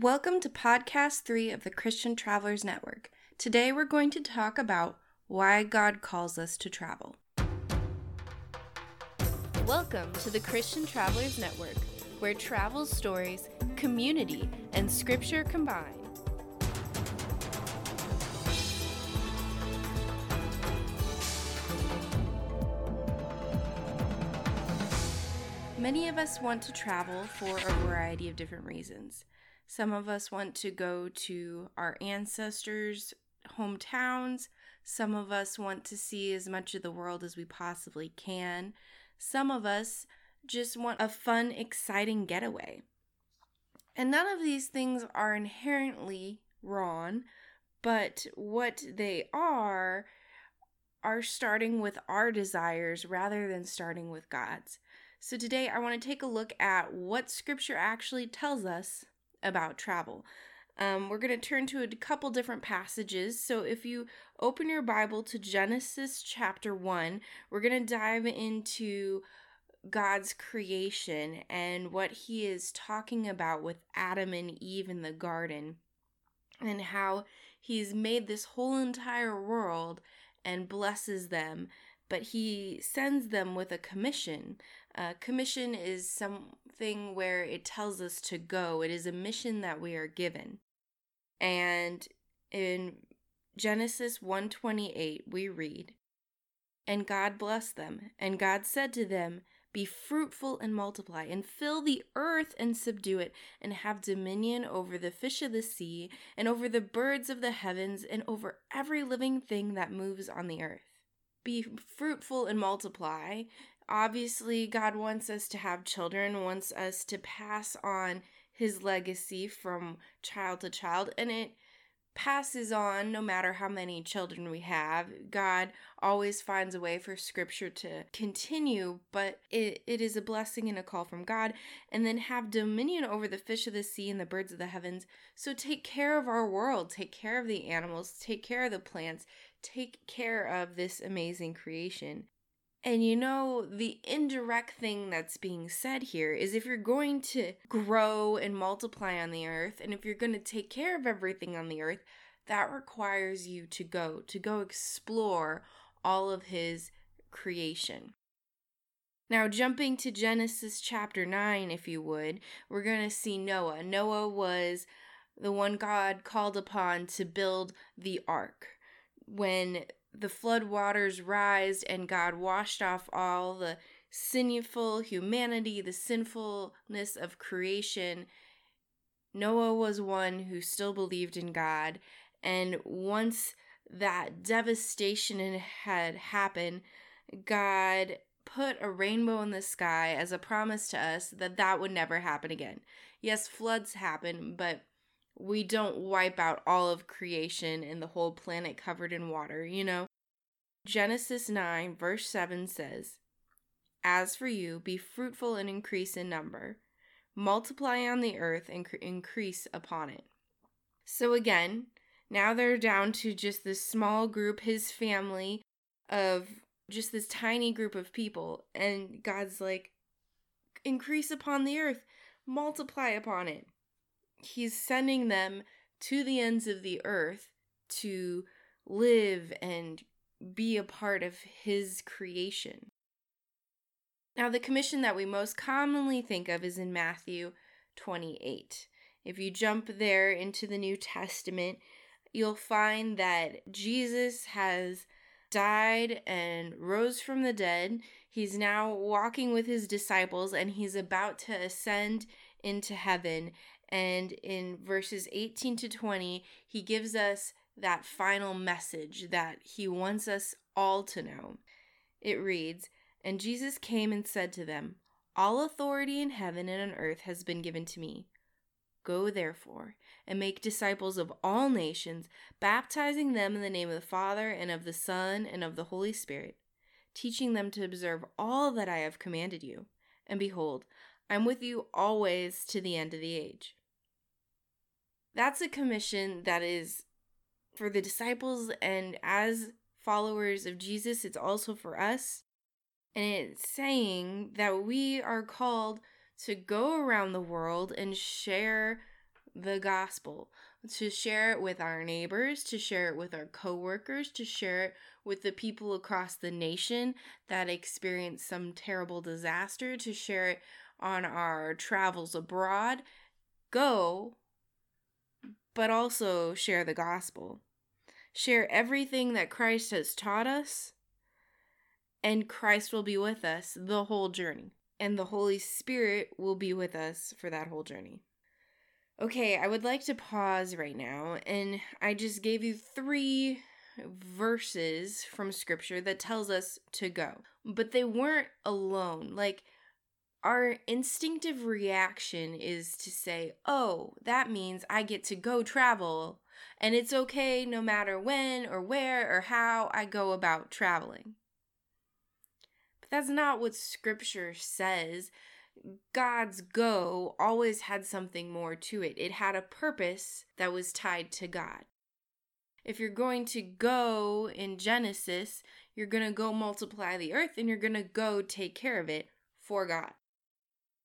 Welcome to podcast three of the Christian Travelers Network. Today we're going to talk about why God calls us to travel. Welcome to the Christian Travelers Network, where travel stories, community, and scripture combine. Many of us want to travel for a variety of different reasons. Some of us want to go to our ancestors' hometowns. Some of us want to see as much of the world as we possibly can. Some of us just want a fun, exciting getaway. And none of these things are inherently wrong, but what they are are starting with our desires rather than starting with God's. So today I want to take a look at what scripture actually tells us about travel. Um, we're going to turn to a couple different passages. So if you open your Bible to Genesis chapter 1, we're going to dive into God's creation and what he is talking about with Adam and Eve in the garden and how he's made this whole entire world and blesses them but he sends them with a commission. A commission is something where it tells us to go, it is a mission that we are given. And in Genesis 128 we read, And God blessed them, and God said to them, Be fruitful and multiply, and fill the earth and subdue it, and have dominion over the fish of the sea, and over the birds of the heavens, and over every living thing that moves on the earth be fruitful and multiply. Obviously, God wants us to have children, wants us to pass on his legacy from child to child, and it passes on no matter how many children we have. God always finds a way for scripture to continue, but it, it is a blessing and a call from God. And then have dominion over the fish of the sea and the birds of the heavens. So take care of our world, take care of the animals, take care of the plants, take care of this amazing creation. And you know, the indirect thing that's being said here is if you're going to grow and multiply on the earth, and if you're going to take care of everything on the earth, that requires you to go, to go explore all of His creation. Now, jumping to Genesis chapter 9, if you would, we're going to see Noah. Noah was the one God called upon to build the ark when the flood waters rised and God washed off all the sinful humanity, the sinfulness of creation, Noah was one who still believed in God. And once that devastation had happened, God put a rainbow in the sky as a promise to us that that would never happen again. Yes, floods happen, but we don't wipe out all of creation and the whole planet covered in water, you know? Genesis 9, verse 7 says, As for you, be fruitful and increase in number, multiply on the earth and increase upon it. So again, now they're down to just this small group, his family of just this tiny group of people. And God's like, increase upon the earth, multiply upon it he's sending them to the ends of the earth to live and be a part of his creation. Now, the commission that we most commonly think of is in Matthew 28. If you jump there into the New Testament, you'll find that Jesus has died and rose from the dead. He's now walking with his disciples and he's about to ascend into heaven. And in verses 18 to 20, he gives us that final message that he wants us all to know. It reads And Jesus came and said to them, All authority in heaven and on earth has been given to me. Go therefore and make disciples of all nations, baptizing them in the name of the Father and of the Son and of the Holy Spirit, teaching them to observe all that I have commanded you. And behold, I'm with you always to the end of the age. That's a commission that is for the disciples, and as followers of Jesus, it's also for us. And it's saying that we are called to go around the world and share the gospel, to share it with our neighbors, to share it with our coworkers, to share it with the people across the nation that experience some terrible disaster, to share it on our travels abroad. Go, but also share the gospel. Share everything that Christ has taught us, and Christ will be with us the whole journey, and the Holy Spirit will be with us for that whole journey. Okay, I would like to pause right now, and I just gave you three verses from scripture that tells us to go. But they weren't alone. Like our instinctive reaction is to say, "Oh, that means I get to go travel." And it's okay no matter when or where or how I go about traveling. But that's not what scripture says. God's go always had something more to it. It had a purpose that was tied to God. If you're going to go in Genesis, you're going to go multiply the earth and you're going to go take care of it for God.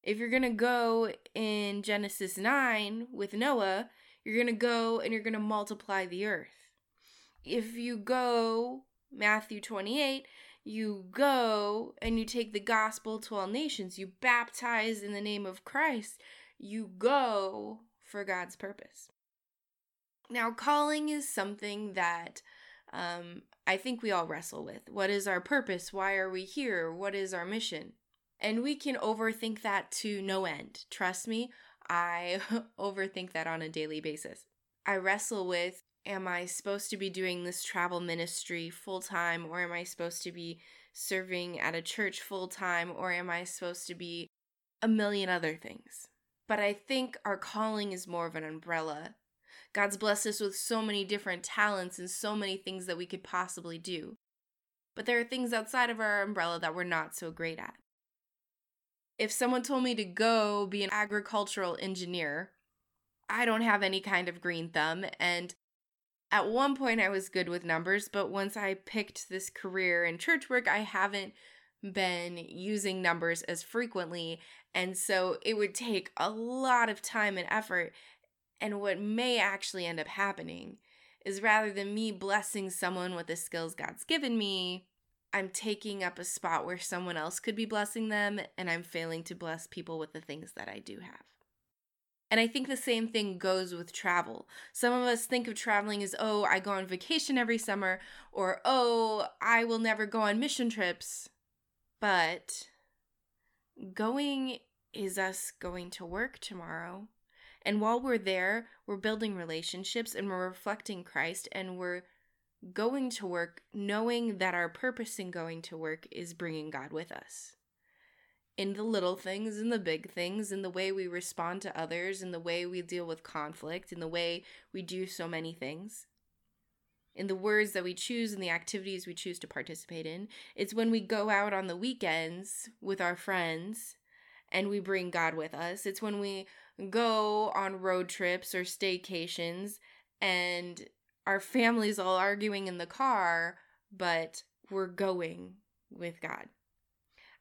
If you're going to go in Genesis 9 with Noah, you're going to go and you're going to multiply the earth. If you go, Matthew 28, you go and you take the gospel to all nations. You baptize in the name of Christ. You go for God's purpose. Now, calling is something that um, I think we all wrestle with. What is our purpose? Why are we here? What is our mission? And we can overthink that to no end. Trust me, I overthink that on a daily basis. I wrestle with am I supposed to be doing this travel ministry full time, or am I supposed to be serving at a church full time, or am I supposed to be a million other things? But I think our calling is more of an umbrella. God's blessed us with so many different talents and so many things that we could possibly do. But there are things outside of our umbrella that we're not so great at. If someone told me to go be an agricultural engineer, I don't have any kind of green thumb, and at one point I was good with numbers, but once I picked this career in church work, I haven't been using numbers as frequently. And so it would take a lot of time and effort. And what may actually end up happening is rather than me blessing someone with the skills God's given me, I'm taking up a spot where someone else could be blessing them, and I'm failing to bless people with the things that I do have. And I think the same thing goes with travel. Some of us think of traveling as, oh, I go on vacation every summer, or oh, I will never go on mission trips. But going is us going to work tomorrow. And while we're there, we're building relationships and we're reflecting Christ and we're going to work knowing that our purpose in going to work is bringing God with us in the little things, in the big things, in the way we respond to others, in the way we deal with conflict, in the way we do so many things, in the words that we choose and the activities we choose to participate in. It's when we go out on the weekends with our friends and we bring God with us. It's when we go on road trips or staycations and our family's all arguing in the car, but we're going with God.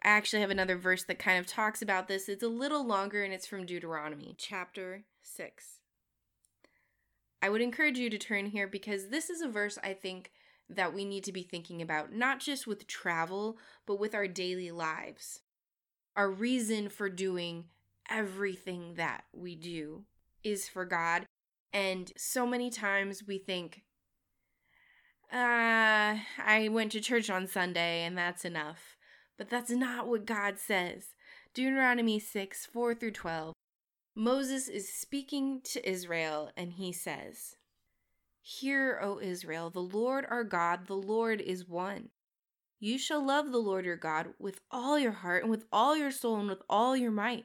I actually have another verse that kind of talks about this. It's a little longer and it's from Deuteronomy, chapter 6. I would encourage you to turn here because this is a verse I think that we need to be thinking about, not just with travel, but with our daily lives. Our reason for doing everything that we do is for God. And so many times we think, uh, I went to church on Sunday and that's enough. But that's not what God says. Deuteronomy 6 4 through 12. Moses is speaking to Israel and he says, Hear, O Israel, the Lord our God, the Lord is one. You shall love the Lord your God with all your heart and with all your soul and with all your might.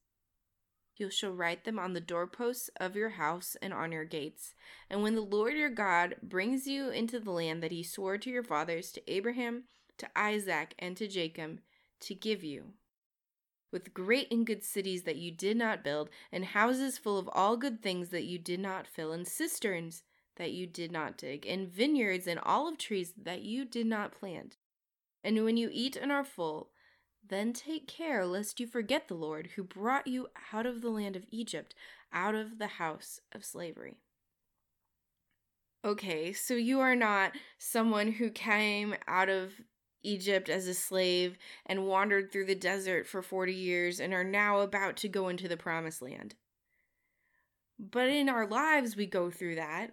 You shall write them on the doorposts of your house and on your gates. And when the Lord your God brings you into the land that he swore to your fathers, to Abraham, to Isaac, and to Jacob, to give you. With great and good cities that you did not build, and houses full of all good things that you did not fill, and cisterns that you did not dig, and vineyards and olive trees that you did not plant. And when you eat and are full, then take care lest you forget the Lord who brought you out of the land of Egypt, out of the house of slavery. Okay, so you are not someone who came out of Egypt as a slave and wandered through the desert for 40 years and are now about to go into the promised land. But in our lives, we go through that.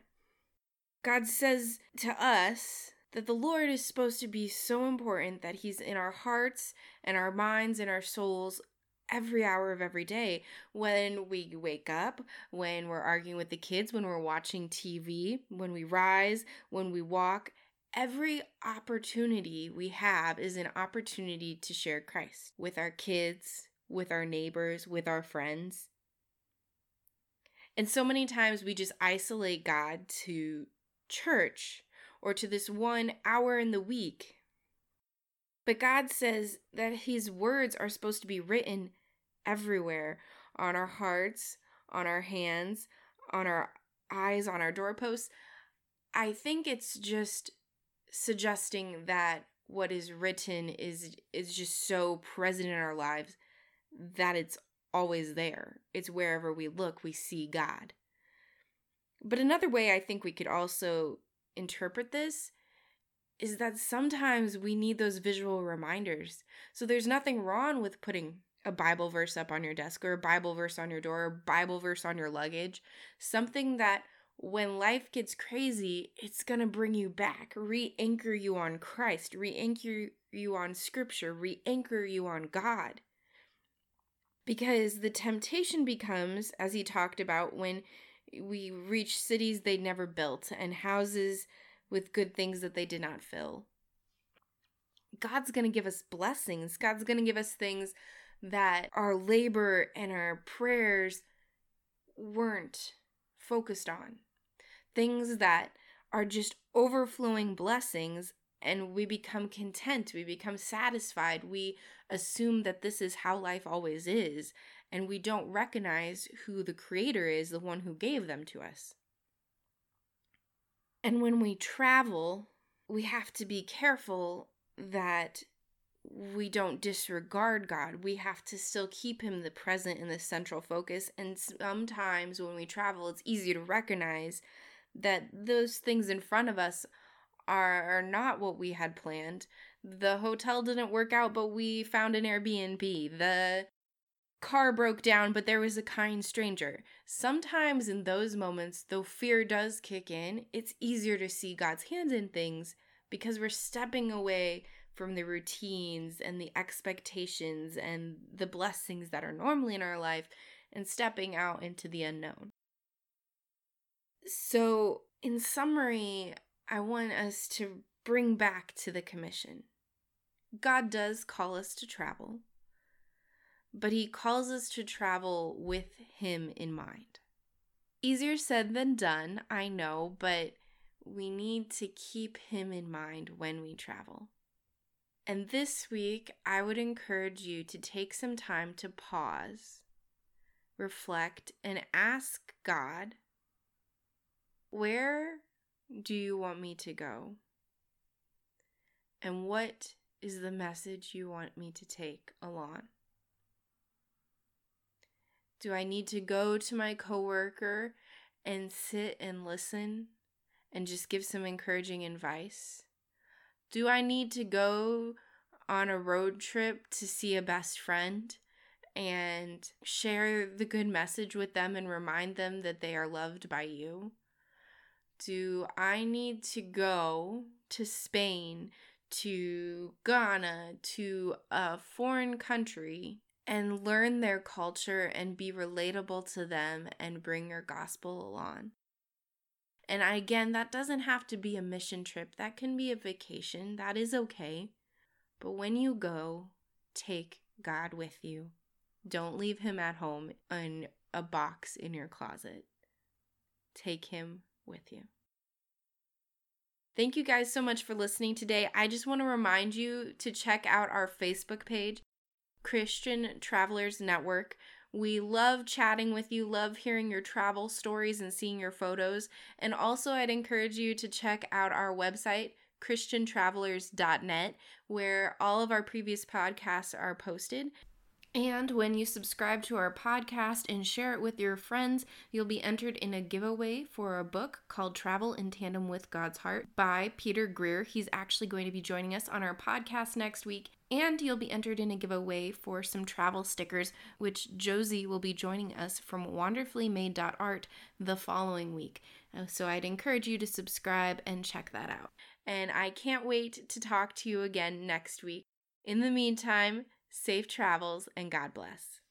God says to us that the Lord is supposed to be so important that He's in our hearts and our minds and our souls every hour of every day. When we wake up, when we're arguing with the kids, when we're watching TV, when we rise, when we walk, every opportunity we have is an opportunity to share Christ with our kids, with our neighbors, with our friends. And so many times we just isolate God to church or to this one hour in the week. But God says that His words are supposed to be written everywhere on our hearts, on our hands, on our eyes, on our doorposts. I think it's just suggesting that what is written is is just so present in our lives that it's always there. It's wherever we look, we see God. But another way I think we could also interpret this is that sometimes we need those visual reminders. So there's nothing wrong with putting a Bible verse up on your desk or a Bible verse on your door or Bible verse on your luggage. Something that when life gets crazy, it's going to bring you back, re anchor you on Christ, re anchor you on Scripture, re anchor you on God. Because the temptation becomes, as he talked about, when we reach cities they never built and houses with good things that they did not fill. God's going to give us blessings. God's going to give us things that our labor and our prayers weren't focused on. Things that are just overflowing blessings and we become content, we become satisfied, we assume that this is how life always is, and we don't recognize who the creator is, the one who gave them to us. And when we travel, we have to be careful that we don't disregard God. We have to still keep Him the present and the central focus. And sometimes when we travel, it's easy to recognize that those things in front of us are, are not what we had planned. The hotel didn't work out, but we found an Airbnb. The car broke down, but there was a kind stranger. Sometimes in those moments, though fear does kick in, it's easier to see God's hand in things because we're stepping away from the routines and the expectations and the blessings that are normally in our life and stepping out into the unknown. So, in summary, I want us to bring back to the commission. God does call us to travel but he calls us to travel with him in mind. Easier said than done, I know, but we need to keep him in mind when we travel. And this week, I would encourage you to take some time to pause, reflect, and ask God, Where do you want me to go? And what is the message you want me to take along? Do I need to go to my coworker and sit and listen and just give some encouraging advice? Do I need to go on a road trip to see a best friend and share the good message with them and remind them that they are loved by you? Do I need to go to Spain, to Ghana, to a foreign country and learn their culture and be relatable to them and bring your gospel along. And again, that doesn't have to be a mission trip, that can be a vacation. That is okay. But when you go, take God with you. Don't leave him at home in a box in your closet. Take him with you. Thank you guys so much for listening today. I just want to remind you to check out our Facebook page, Christian Travelers Network. We love chatting with you, love hearing your travel stories and seeing your photos. And also, I'd encourage you to check out our website, christiantravelers.net, where all of our previous podcasts are posted. And when you subscribe to our podcast and share it with your friends, you'll be entered in a giveaway for a book called Travel in Tandem with God's Heart by Peter Greer. He's actually going to be joining us on our podcast next week. And you'll be entered in a giveaway for some travel stickers, which Josie will be joining us from wonderfullymade.art the following week. Uh, so I'd encourage you to subscribe and check that out. And I can't wait to talk to you again next week. In the meantime, safe travels and God bless.